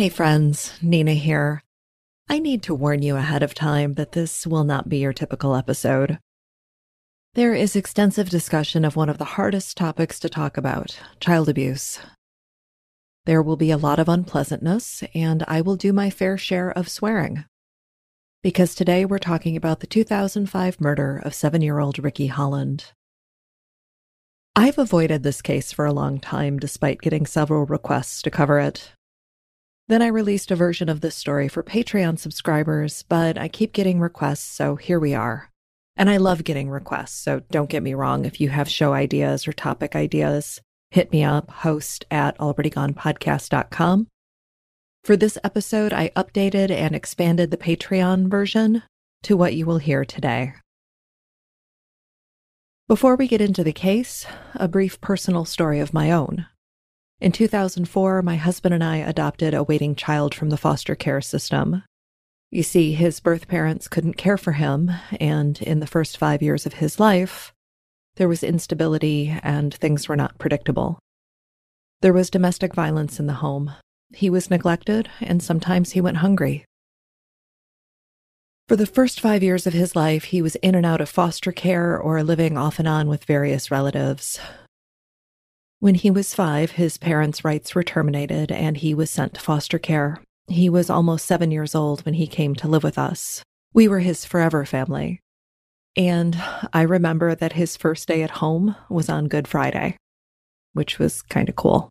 Hey friends, Nina here. I need to warn you ahead of time that this will not be your typical episode. There is extensive discussion of one of the hardest topics to talk about child abuse. There will be a lot of unpleasantness, and I will do my fair share of swearing. Because today we're talking about the 2005 murder of seven year old Ricky Holland. I've avoided this case for a long time despite getting several requests to cover it. Then I released a version of this story for Patreon subscribers, but I keep getting requests, so here we are. And I love getting requests, so don't get me wrong. If you have show ideas or topic ideas, hit me up, host at alreadygonepodcast.com. For this episode, I updated and expanded the Patreon version to what you will hear today. Before we get into the case, a brief personal story of my own. In 2004, my husband and I adopted a waiting child from the foster care system. You see, his birth parents couldn't care for him, and in the first five years of his life, there was instability and things were not predictable. There was domestic violence in the home. He was neglected, and sometimes he went hungry. For the first five years of his life, he was in and out of foster care or living off and on with various relatives. When he was five, his parents' rights were terminated and he was sent to foster care. He was almost seven years old when he came to live with us. We were his forever family. And I remember that his first day at home was on Good Friday, which was kind of cool.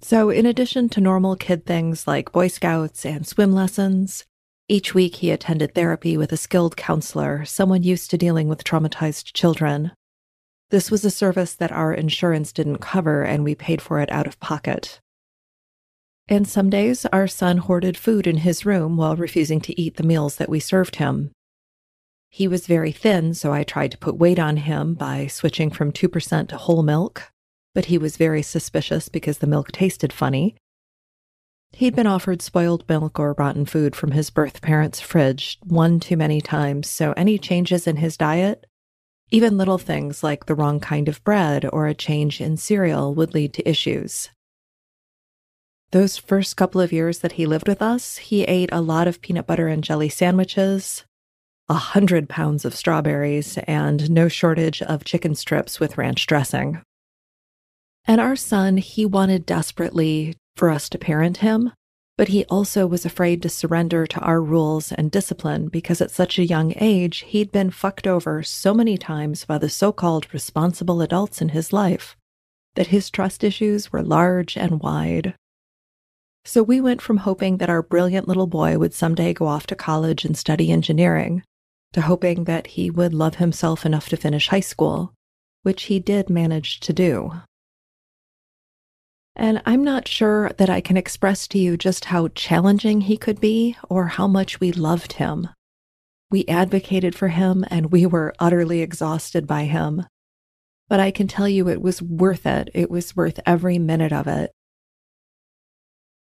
So, in addition to normal kid things like Boy Scouts and swim lessons, each week, he attended therapy with a skilled counselor, someone used to dealing with traumatized children. This was a service that our insurance didn't cover, and we paid for it out of pocket. And some days, our son hoarded food in his room while refusing to eat the meals that we served him. He was very thin, so I tried to put weight on him by switching from 2% to whole milk, but he was very suspicious because the milk tasted funny He'd been offered spoiled milk or rotten food from his birth parents' fridge one too many times, so any changes in his diet, even little things like the wrong kind of bread or a change in cereal, would lead to issues. Those first couple of years that he lived with us, he ate a lot of peanut butter and jelly sandwiches, a hundred pounds of strawberries, and no shortage of chicken strips with ranch dressing. And our son, he wanted desperately for us to parent him, but he also was afraid to surrender to our rules and discipline because at such a young age, he'd been fucked over so many times by the so called responsible adults in his life that his trust issues were large and wide. So we went from hoping that our brilliant little boy would someday go off to college and study engineering to hoping that he would love himself enough to finish high school, which he did manage to do. And I'm not sure that I can express to you just how challenging he could be or how much we loved him. We advocated for him and we were utterly exhausted by him. But I can tell you it was worth it. It was worth every minute of it.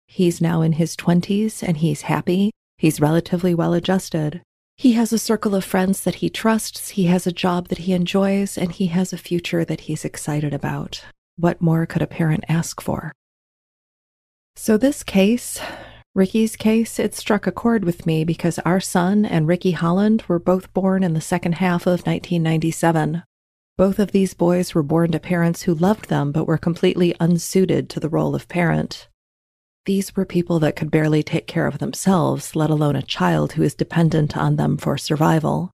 He's now in his 20s and he's happy. He's relatively well adjusted. He has a circle of friends that he trusts, he has a job that he enjoys, and he has a future that he's excited about. What more could a parent ask for? So, this case, Ricky's case, it struck a chord with me because our son and Ricky Holland were both born in the second half of 1997. Both of these boys were born to parents who loved them but were completely unsuited to the role of parent. These were people that could barely take care of themselves, let alone a child who is dependent on them for survival.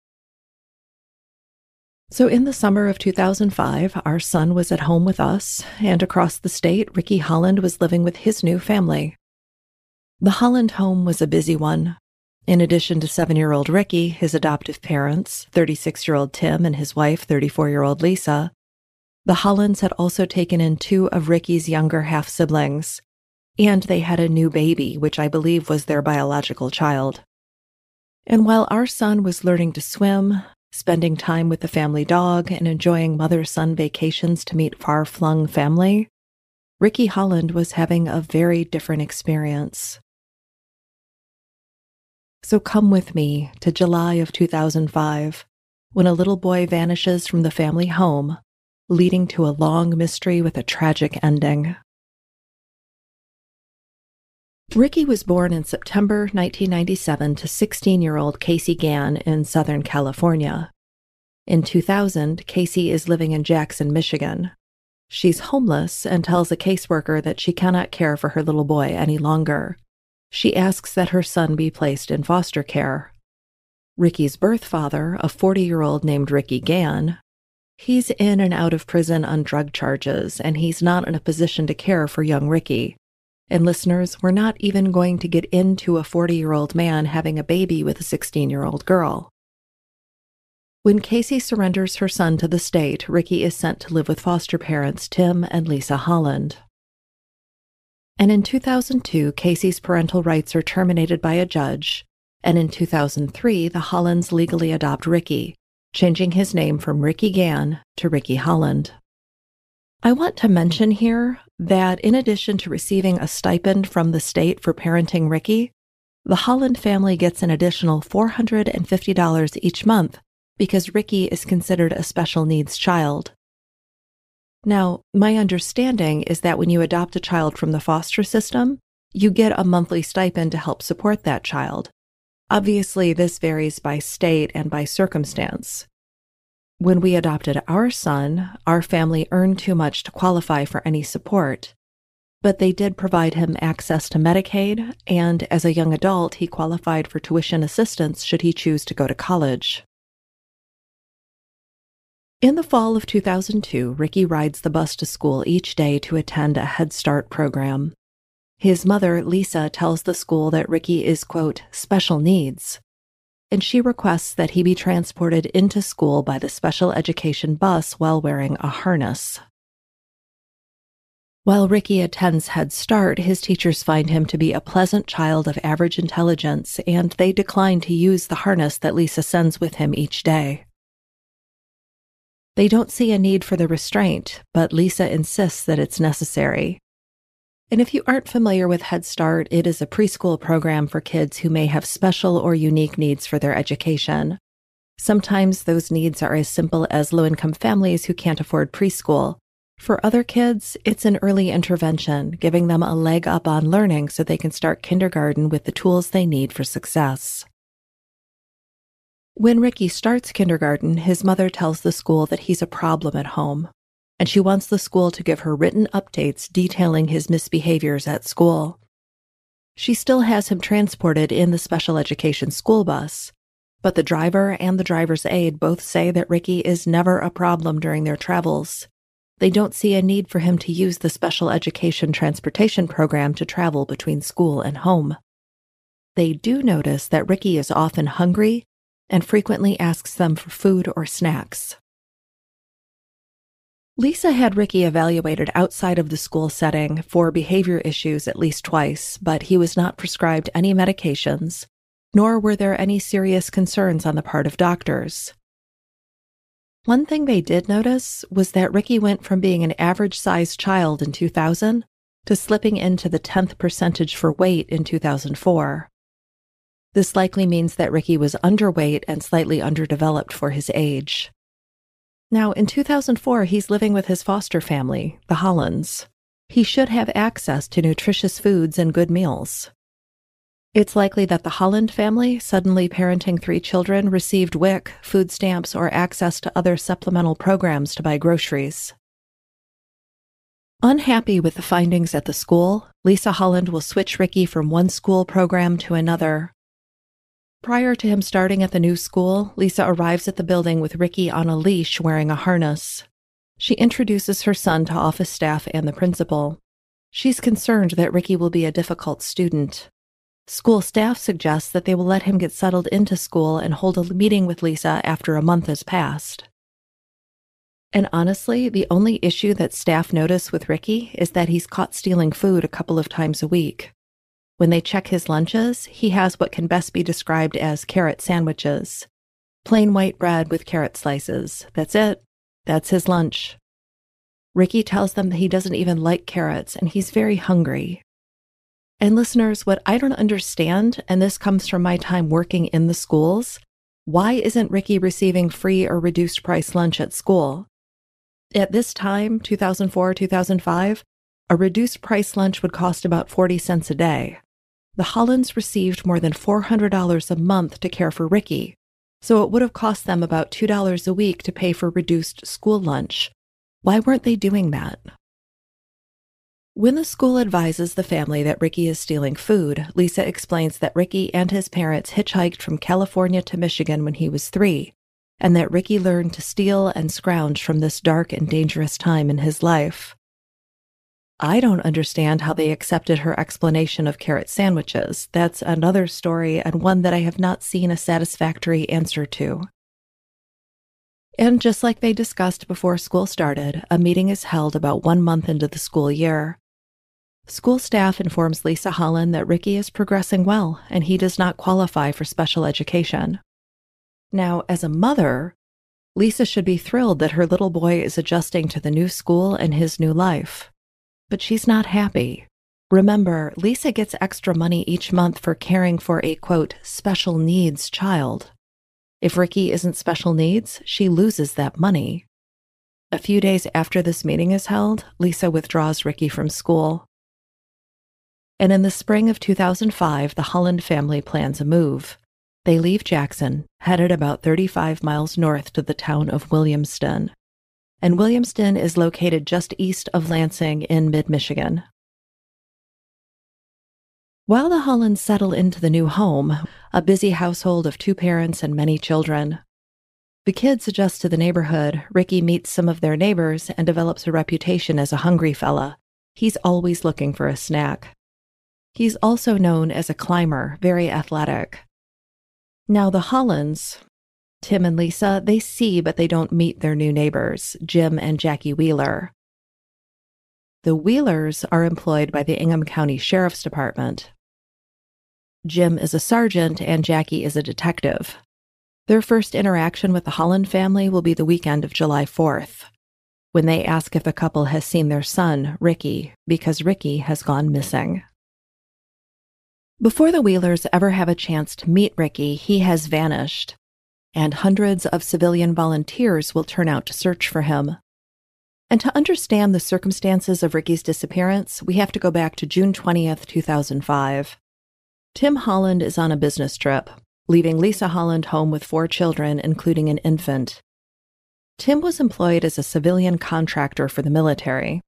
So, in the summer of 2005, our son was at home with us, and across the state, Ricky Holland was living with his new family. The Holland home was a busy one. In addition to seven year old Ricky, his adoptive parents, 36 year old Tim and his wife, 34 year old Lisa, the Hollands had also taken in two of Ricky's younger half siblings, and they had a new baby, which I believe was their biological child. And while our son was learning to swim, spending time with the family dog, and enjoying mother son vacations to meet far flung family, Ricky Holland was having a very different experience. So come with me to July of 2005, when a little boy vanishes from the family home, leading to a long mystery with a tragic ending. Ricky was born in September 1997 to 16 year old Casey Gann in Southern California. In 2000, Casey is living in Jackson, Michigan. She's homeless and tells a caseworker that she cannot care for her little boy any longer. She asks that her son be placed in foster care. Ricky's birth father, a 40 year old named Ricky Gann, he's in and out of prison on drug charges, and he's not in a position to care for young Ricky. And listeners, we're not even going to get into a 40 year old man having a baby with a 16 year old girl. When Casey surrenders her son to the state, Ricky is sent to live with foster parents Tim and Lisa Holland. And in 2002, Casey's parental rights are terminated by a judge, and in 2003, the Hollands legally adopt Ricky, changing his name from Ricky Gann to Ricky Holland. I want to mention here that in addition to receiving a stipend from the state for parenting Ricky, the Holland family gets an additional $450 each month because Ricky is considered a special needs child. Now, my understanding is that when you adopt a child from the foster system, you get a monthly stipend to help support that child. Obviously, this varies by state and by circumstance. When we adopted our son, our family earned too much to qualify for any support, but they did provide him access to Medicaid, and as a young adult, he qualified for tuition assistance should he choose to go to college. In the fall of 2002, Ricky rides the bus to school each day to attend a Head Start program. His mother, Lisa, tells the school that Ricky is, quote, special needs, and she requests that he be transported into school by the special education bus while wearing a harness. While Ricky attends Head Start, his teachers find him to be a pleasant child of average intelligence, and they decline to use the harness that Lisa sends with him each day. They don't see a need for the restraint, but Lisa insists that it's necessary. And if you aren't familiar with Head Start, it is a preschool program for kids who may have special or unique needs for their education. Sometimes those needs are as simple as low income families who can't afford preschool. For other kids, it's an early intervention, giving them a leg up on learning so they can start kindergarten with the tools they need for success. When Ricky starts kindergarten, his mother tells the school that he's a problem at home, and she wants the school to give her written updates detailing his misbehaviors at school. She still has him transported in the special education school bus, but the driver and the driver's aide both say that Ricky is never a problem during their travels. They don't see a need for him to use the special education transportation program to travel between school and home. They do notice that Ricky is often hungry and frequently asks them for food or snacks. Lisa had Ricky evaluated outside of the school setting for behavior issues at least twice, but he was not prescribed any medications, nor were there any serious concerns on the part of doctors. One thing they did notice was that Ricky went from being an average sized child in 2000 to slipping into the 10th percentage for weight in 2004. This likely means that Ricky was underweight and slightly underdeveloped for his age. Now, in 2004, he's living with his foster family, the Hollands. He should have access to nutritious foods and good meals. It's likely that the Holland family, suddenly parenting three children, received WIC, food stamps, or access to other supplemental programs to buy groceries. Unhappy with the findings at the school, Lisa Holland will switch Ricky from one school program to another, Prior to him starting at the new school, Lisa arrives at the building with Ricky on a leash wearing a harness. She introduces her son to office staff and the principal. She's concerned that Ricky will be a difficult student. School staff suggests that they will let him get settled into school and hold a meeting with Lisa after a month has passed. And honestly, the only issue that staff notice with Ricky is that he's caught stealing food a couple of times a week. When they check his lunches, he has what can best be described as carrot sandwiches. Plain white bread with carrot slices. That's it. That's his lunch. Ricky tells them that he doesn't even like carrots and he's very hungry. And listeners, what I don't understand, and this comes from my time working in the schools, why isn't Ricky receiving free or reduced price lunch at school? At this time, 2004, 2005, a reduced price lunch would cost about 40 cents a day. The Hollands received more than $400 a month to care for Ricky, so it would have cost them about $2 a week to pay for reduced school lunch. Why weren't they doing that? When the school advises the family that Ricky is stealing food, Lisa explains that Ricky and his parents hitchhiked from California to Michigan when he was three, and that Ricky learned to steal and scrounge from this dark and dangerous time in his life. I don't understand how they accepted her explanation of carrot sandwiches. That's another story and one that I have not seen a satisfactory answer to. And just like they discussed before school started, a meeting is held about one month into the school year. School staff informs Lisa Holland that Ricky is progressing well and he does not qualify for special education. Now, as a mother, Lisa should be thrilled that her little boy is adjusting to the new school and his new life. But she's not happy. Remember, Lisa gets extra money each month for caring for a quote, special needs child. If Ricky isn't special needs, she loses that money. A few days after this meeting is held, Lisa withdraws Ricky from school. And in the spring of 2005, the Holland family plans a move. They leave Jackson, headed about 35 miles north to the town of Williamston and Williamston is located just east of Lansing in mid Michigan. While the Hollands settle into the new home, a busy household of two parents and many children, the kids adjust to the neighborhood. Ricky meets some of their neighbors and develops a reputation as a hungry fella. He's always looking for a snack. He's also known as a climber, very athletic. Now, the Hollands, Tim and Lisa, they see but they don't meet their new neighbors, Jim and Jackie Wheeler. The Wheelers are employed by the Ingham County Sheriff's Department. Jim is a sergeant and Jackie is a detective. Their first interaction with the Holland family will be the weekend of July 4th, when they ask if the couple has seen their son, Ricky, because Ricky has gone missing. Before the Wheelers ever have a chance to meet Ricky, he has vanished, and hundreds of civilian volunteers will turn out to search for him. And to understand the circumstances of Ricky's disappearance, we have to go back to June 20th, 2005. Tim Holland is on a business trip, leaving Lisa Holland home with four children, including an infant. Tim was employed as a civilian contractor for the military.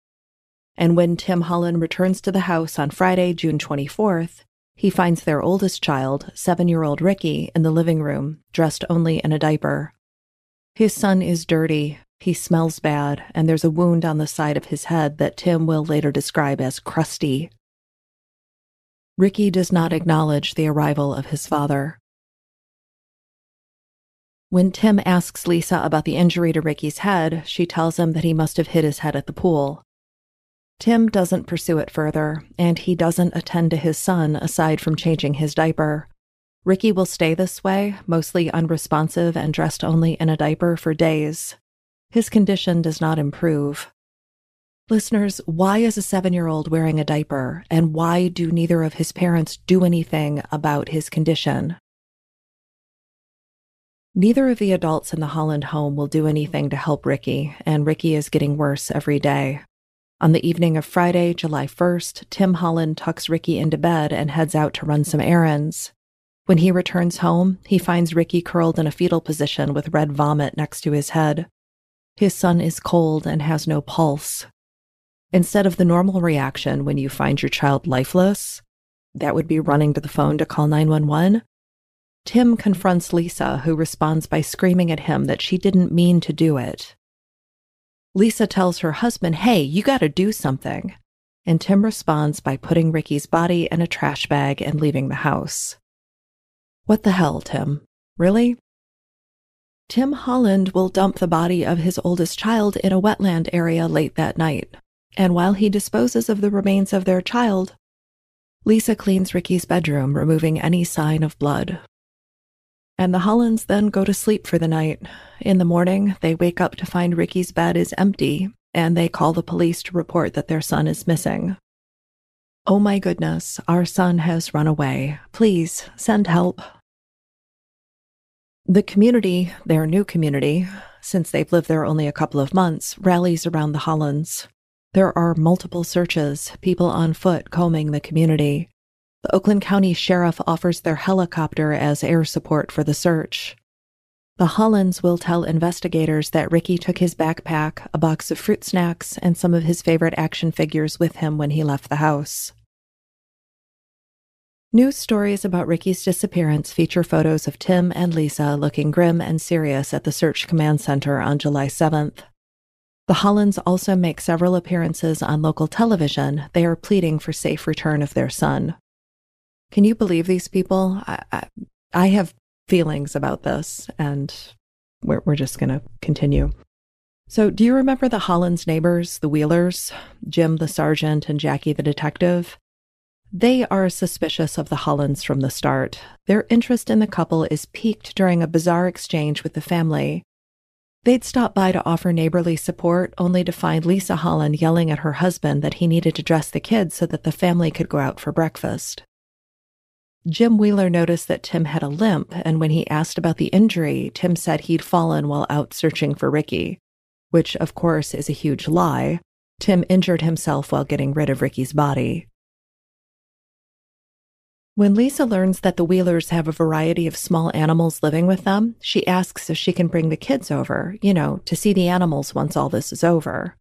And when Tim Holland returns to the house on Friday, June 24th, he finds their oldest child, seven year old Ricky, in the living room, dressed only in a diaper. His son is dirty, he smells bad, and there's a wound on the side of his head that Tim will later describe as crusty. Ricky does not acknowledge the arrival of his father. When Tim asks Lisa about the injury to Ricky's head, she tells him that he must have hit his head at the pool. Tim doesn't pursue it further, and he doesn't attend to his son aside from changing his diaper. Ricky will stay this way, mostly unresponsive and dressed only in a diaper for days. His condition does not improve. Listeners, why is a seven year old wearing a diaper, and why do neither of his parents do anything about his condition? Neither of the adults in the Holland home will do anything to help Ricky, and Ricky is getting worse every day. On the evening of Friday, July 1st, Tim Holland tucks Ricky into bed and heads out to run some errands. When he returns home, he finds Ricky curled in a fetal position with red vomit next to his head. His son is cold and has no pulse. Instead of the normal reaction when you find your child lifeless, that would be running to the phone to call 911, Tim confronts Lisa, who responds by screaming at him that she didn't mean to do it. Lisa tells her husband, Hey, you got to do something. And Tim responds by putting Ricky's body in a trash bag and leaving the house. What the hell, Tim? Really? Tim Holland will dump the body of his oldest child in a wetland area late that night. And while he disposes of the remains of their child, Lisa cleans Ricky's bedroom, removing any sign of blood and the Hollands then go to sleep for the night. In the morning, they wake up to find Ricky's bed is empty, and they call the police to report that their son is missing. Oh my goodness, our son has run away. Please send help. The community, their new community, since they've lived there only a couple of months, rallies around the Hollands. There are multiple searches, people on foot combing the community. The Oakland County Sheriff offers their helicopter as air support for the search. The Hollands will tell investigators that Ricky took his backpack, a box of fruit snacks, and some of his favorite action figures with him when he left the house. News stories about Ricky's disappearance feature photos of Tim and Lisa looking grim and serious at the Search Command Center on July 7th. The Hollands also make several appearances on local television. They are pleading for safe return of their son. Can you believe these people? I, I, I have feelings about this, and we're, we're just going to continue. So, do you remember the Hollands neighbors, the Wheelers, Jim the sergeant and Jackie the detective? They are suspicious of the Hollands from the start. Their interest in the couple is piqued during a bizarre exchange with the family. They'd stop by to offer neighborly support, only to find Lisa Holland yelling at her husband that he needed to dress the kids so that the family could go out for breakfast. Jim Wheeler noticed that Tim had a limp, and when he asked about the injury, Tim said he'd fallen while out searching for Ricky, which, of course, is a huge lie. Tim injured himself while getting rid of Ricky's body. When Lisa learns that the Wheelers have a variety of small animals living with them, she asks if she can bring the kids over, you know, to see the animals once all this is over.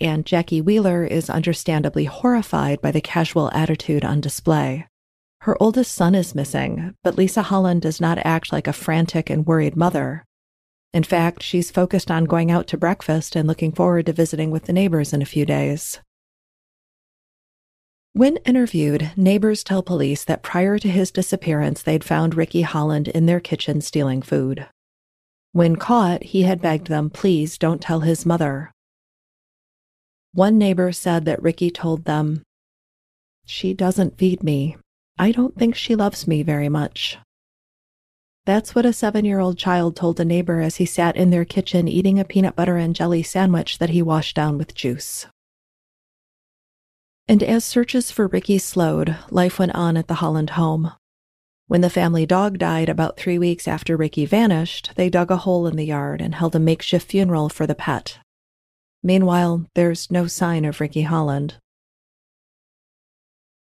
And Jackie Wheeler is understandably horrified by the casual attitude on display. Her oldest son is missing, but Lisa Holland does not act like a frantic and worried mother. In fact, she's focused on going out to breakfast and looking forward to visiting with the neighbors in a few days. When interviewed, neighbors tell police that prior to his disappearance, they'd found Ricky Holland in their kitchen stealing food. When caught, he had begged them, please don't tell his mother. One neighbor said that Ricky told them, She doesn't feed me. I don't think she loves me very much. That's what a seven year old child told a neighbor as he sat in their kitchen eating a peanut butter and jelly sandwich that he washed down with juice. And as searches for Ricky slowed, life went on at the Holland home. When the family dog died about three weeks after Ricky vanished, they dug a hole in the yard and held a makeshift funeral for the pet. Meanwhile, there's no sign of Ricky Holland.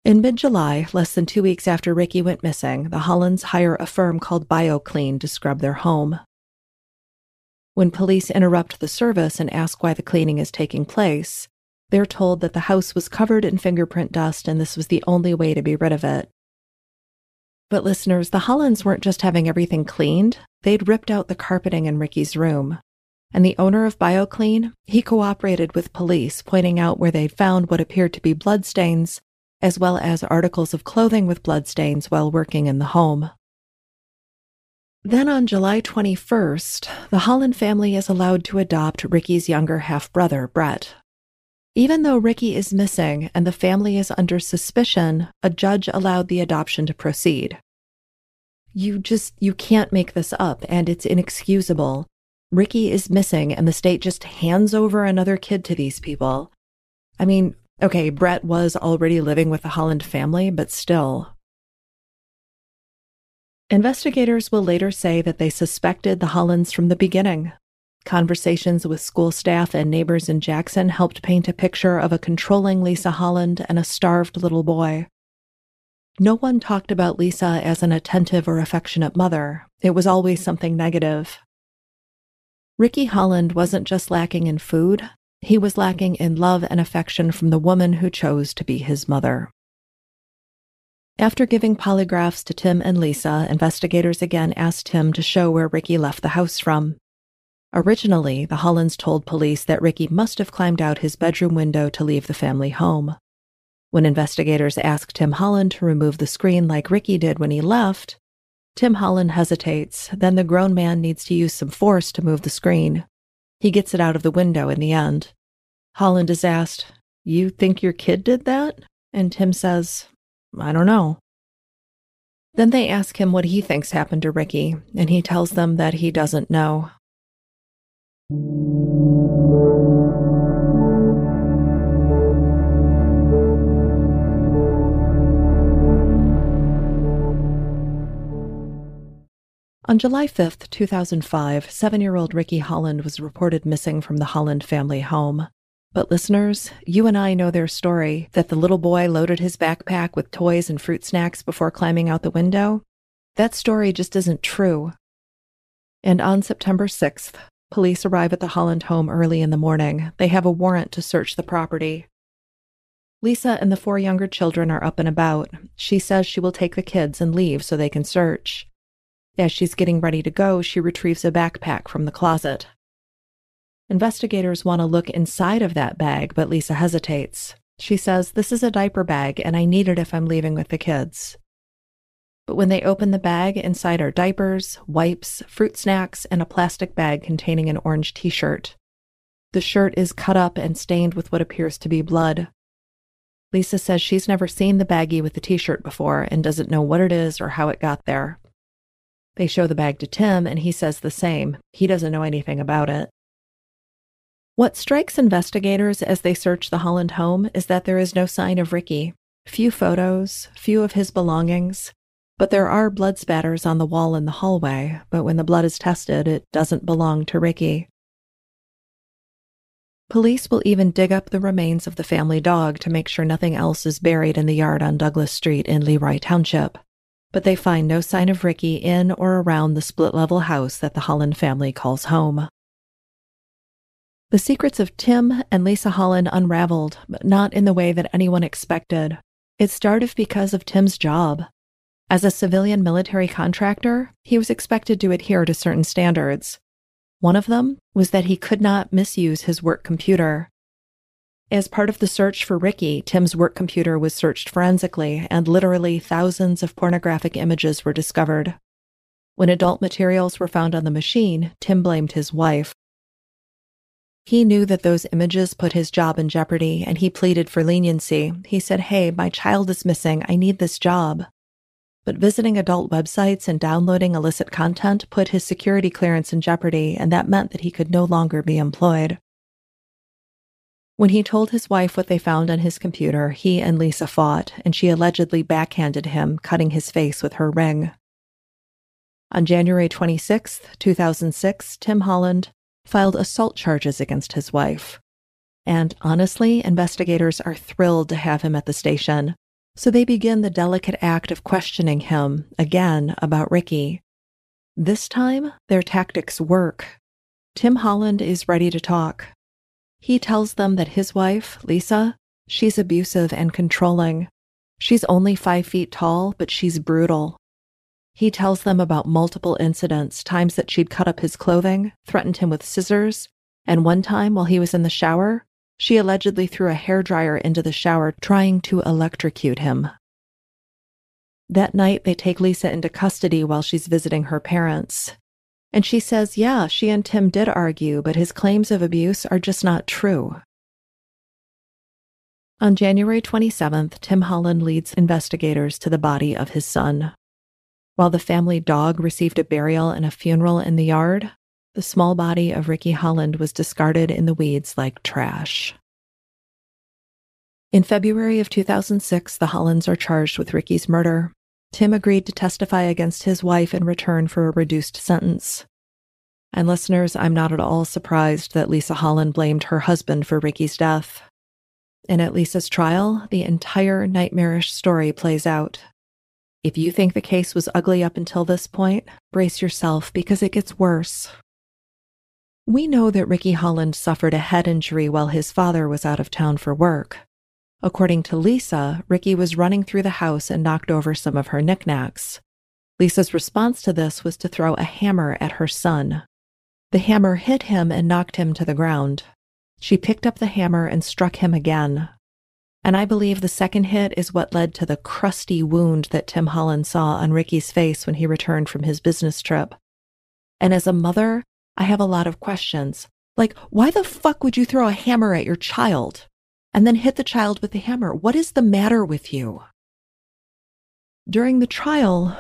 In mid July, less than two weeks after Ricky went missing, the Hollands hire a firm called BioClean to scrub their home. When police interrupt the service and ask why the cleaning is taking place, they're told that the house was covered in fingerprint dust and this was the only way to be rid of it. But listeners, the Hollands weren't just having everything cleaned, they'd ripped out the carpeting in Ricky's room. And the owner of BioClean, he cooperated with police, pointing out where they'd found what appeared to be bloodstains as well as articles of clothing with bloodstains while working in the home. Then on July 21st, the Holland family is allowed to adopt Ricky's younger half brother, Brett. Even though Ricky is missing and the family is under suspicion, a judge allowed the adoption to proceed. You just, you can't make this up, and it's inexcusable. Ricky is missing, and the state just hands over another kid to these people. I mean, Okay, Brett was already living with the Holland family, but still. Investigators will later say that they suspected the Hollands from the beginning. Conversations with school staff and neighbors in Jackson helped paint a picture of a controlling Lisa Holland and a starved little boy. No one talked about Lisa as an attentive or affectionate mother. It was always something negative. Ricky Holland wasn't just lacking in food, he was lacking in love and affection from the woman who chose to be his mother. After giving polygraphs to Tim and Lisa, investigators again asked Tim to show where Ricky left the house from. Originally, the Hollands told police that Ricky must have climbed out his bedroom window to leave the family home. When investigators asked Tim Holland to remove the screen like Ricky did when he left, Tim Holland hesitates, then the grown man needs to use some force to move the screen. He gets it out of the window in the end. Holland is asked, You think your kid did that? And Tim says, I don't know. Then they ask him what he thinks happened to Ricky, and he tells them that he doesn't know. On July 5, 2005, seven year old Ricky Holland was reported missing from the Holland family home. But listeners, you and I know their story that the little boy loaded his backpack with toys and fruit snacks before climbing out the window. That story just isn't true. And on September 6th, police arrive at the Holland home early in the morning. They have a warrant to search the property. Lisa and the four younger children are up and about. She says she will take the kids and leave so they can search. As she's getting ready to go, she retrieves a backpack from the closet. Investigators want to look inside of that bag, but Lisa hesitates. She says, This is a diaper bag, and I need it if I'm leaving with the kids. But when they open the bag, inside are diapers, wipes, fruit snacks, and a plastic bag containing an orange t shirt. The shirt is cut up and stained with what appears to be blood. Lisa says she's never seen the baggie with the t shirt before and doesn't know what it is or how it got there. They show the bag to Tim, and he says the same. He doesn't know anything about it. What strikes investigators as they search the Holland home is that there is no sign of Ricky. Few photos, few of his belongings, but there are blood spatters on the wall in the hallway, but when the blood is tested, it doesn't belong to Ricky. Police will even dig up the remains of the family dog to make sure nothing else is buried in the yard on Douglas Street in Leroy Township. But they find no sign of Ricky in or around the split level house that the Holland family calls home. The secrets of Tim and Lisa Holland unraveled, but not in the way that anyone expected. It started because of Tim's job. As a civilian military contractor, he was expected to adhere to certain standards, one of them was that he could not misuse his work computer. As part of the search for Ricky, Tim's work computer was searched forensically, and literally thousands of pornographic images were discovered. When adult materials were found on the machine, Tim blamed his wife. He knew that those images put his job in jeopardy, and he pleaded for leniency. He said, Hey, my child is missing. I need this job but visiting adult websites and downloading illicit content put his security clearance in jeopardy, and that meant that he could no longer be employed. When he told his wife what they found on his computer, he and Lisa fought, and she allegedly backhanded him, cutting his face with her ring. On January 26, 2006, Tim Holland filed assault charges against his wife. And honestly, investigators are thrilled to have him at the station so they begin the delicate act of questioning him again about Ricky. This time, their tactics work. Tim Holland is ready to talk. He tells them that his wife, Lisa, she's abusive and controlling. She's only five feet tall, but she's brutal. He tells them about multiple incidents, times that she'd cut up his clothing, threatened him with scissors, and one time while he was in the shower, she allegedly threw a hairdryer into the shower, trying to electrocute him. That night, they take Lisa into custody while she's visiting her parents. And she says, yeah, she and Tim did argue, but his claims of abuse are just not true. On January 27th, Tim Holland leads investigators to the body of his son. While the family dog received a burial and a funeral in the yard, the small body of Ricky Holland was discarded in the weeds like trash. In February of 2006, the Hollands are charged with Ricky's murder. Tim agreed to testify against his wife in return for a reduced sentence. And listeners, I'm not at all surprised that Lisa Holland blamed her husband for Ricky's death. And at Lisa's trial, the entire nightmarish story plays out. If you think the case was ugly up until this point, brace yourself because it gets worse. We know that Ricky Holland suffered a head injury while his father was out of town for work. According to Lisa, Ricky was running through the house and knocked over some of her knickknacks. Lisa's response to this was to throw a hammer at her son. The hammer hit him and knocked him to the ground. She picked up the hammer and struck him again. And I believe the second hit is what led to the crusty wound that Tim Holland saw on Ricky's face when he returned from his business trip. And as a mother, I have a lot of questions. Like, why the fuck would you throw a hammer at your child and then hit the child with the hammer? What is the matter with you? During the trial,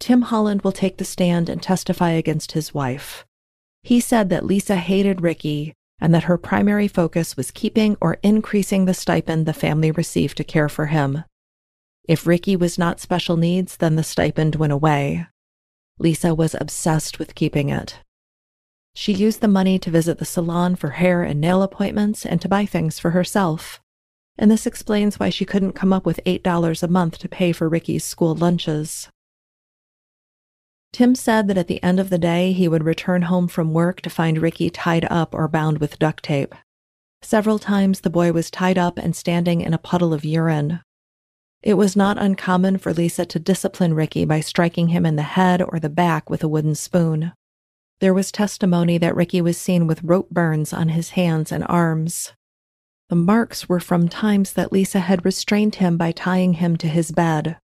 Tim Holland will take the stand and testify against his wife. He said that Lisa hated Ricky and that her primary focus was keeping or increasing the stipend the family received to care for him. If Ricky was not special needs, then the stipend went away. Lisa was obsessed with keeping it. She used the money to visit the salon for hair and nail appointments and to buy things for herself. And this explains why she couldn't come up with $8 a month to pay for Ricky's school lunches. Tim said that at the end of the day, he would return home from work to find Ricky tied up or bound with duct tape. Several times the boy was tied up and standing in a puddle of urine. It was not uncommon for Lisa to discipline Ricky by striking him in the head or the back with a wooden spoon. There was testimony that Ricky was seen with rope burns on his hands and arms. The marks were from times that Lisa had restrained him by tying him to his bed.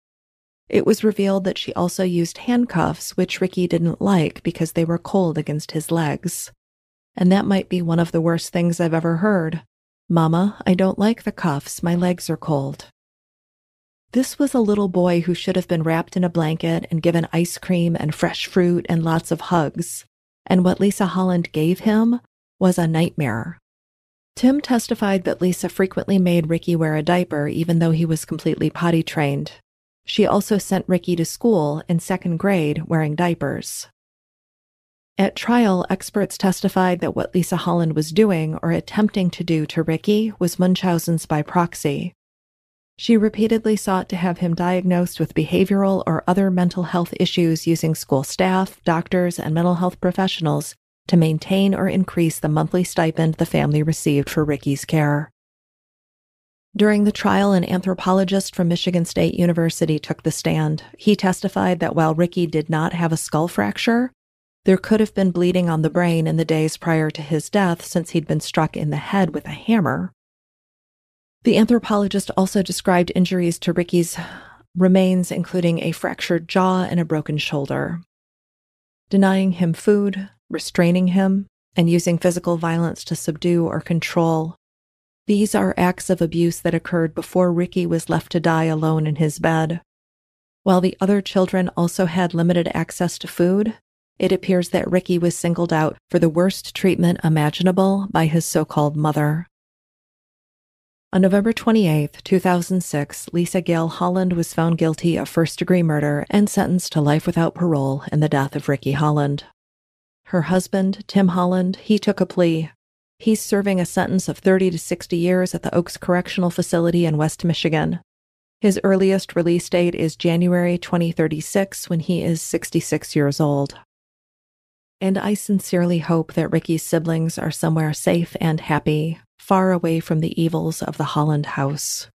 It was revealed that she also used handcuffs, which Ricky didn't like because they were cold against his legs. And that might be one of the worst things I've ever heard. Mama, I don't like the cuffs. My legs are cold. This was a little boy who should have been wrapped in a blanket and given ice cream and fresh fruit and lots of hugs. And what Lisa Holland gave him was a nightmare. Tim testified that Lisa frequently made Ricky wear a diaper even though he was completely potty trained. She also sent Ricky to school in second grade wearing diapers. At trial, experts testified that what Lisa Holland was doing or attempting to do to Ricky was Munchausen's by proxy. She repeatedly sought to have him diagnosed with behavioral or other mental health issues using school staff, doctors, and mental health professionals to maintain or increase the monthly stipend the family received for Ricky's care. During the trial, an anthropologist from Michigan State University took the stand. He testified that while Ricky did not have a skull fracture, there could have been bleeding on the brain in the days prior to his death since he'd been struck in the head with a hammer. The anthropologist also described injuries to Ricky's remains, including a fractured jaw and a broken shoulder. Denying him food, restraining him, and using physical violence to subdue or control these are acts of abuse that occurred before Ricky was left to die alone in his bed. While the other children also had limited access to food, it appears that Ricky was singled out for the worst treatment imaginable by his so called mother. On November 28, 2006, Lisa Gail Holland was found guilty of first degree murder and sentenced to life without parole in the death of Ricky Holland. Her husband, Tim Holland, he took a plea He's serving a sentence of 30 to 60 years at the Oaks Correctional Facility in West Michigan. His earliest release date is January 2036 when he is 66 years old. And I sincerely hope that Ricky's siblings are somewhere safe and happy, far away from the evils of the Holland house.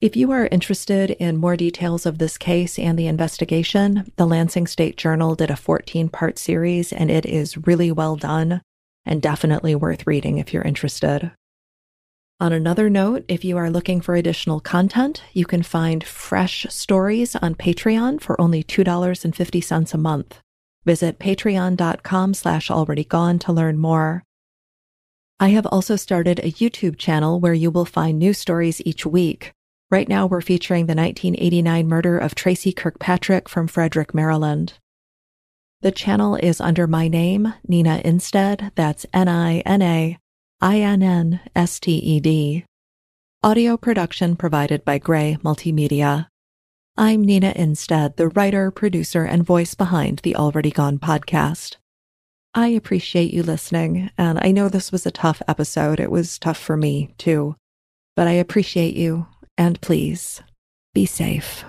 If you are interested in more details of this case and the investigation, the Lansing State Journal did a 14 part series and it is really well done and definitely worth reading if you're interested. On another note, if you are looking for additional content, you can find fresh stories on Patreon for only $2.50 a month. Visit patreon.com slash alreadygone to learn more. I have also started a YouTube channel where you will find new stories each week. Right now, we're featuring the 1989 murder of Tracy Kirkpatrick from Frederick, Maryland. The channel is under my name, Nina Innsted. That's N I N A I N N S T E D. Audio production provided by Gray Multimedia. I'm Nina Innsted, the writer, producer, and voice behind the Already Gone podcast. I appreciate you listening, and I know this was a tough episode. It was tough for me, too. But I appreciate you, and please be safe.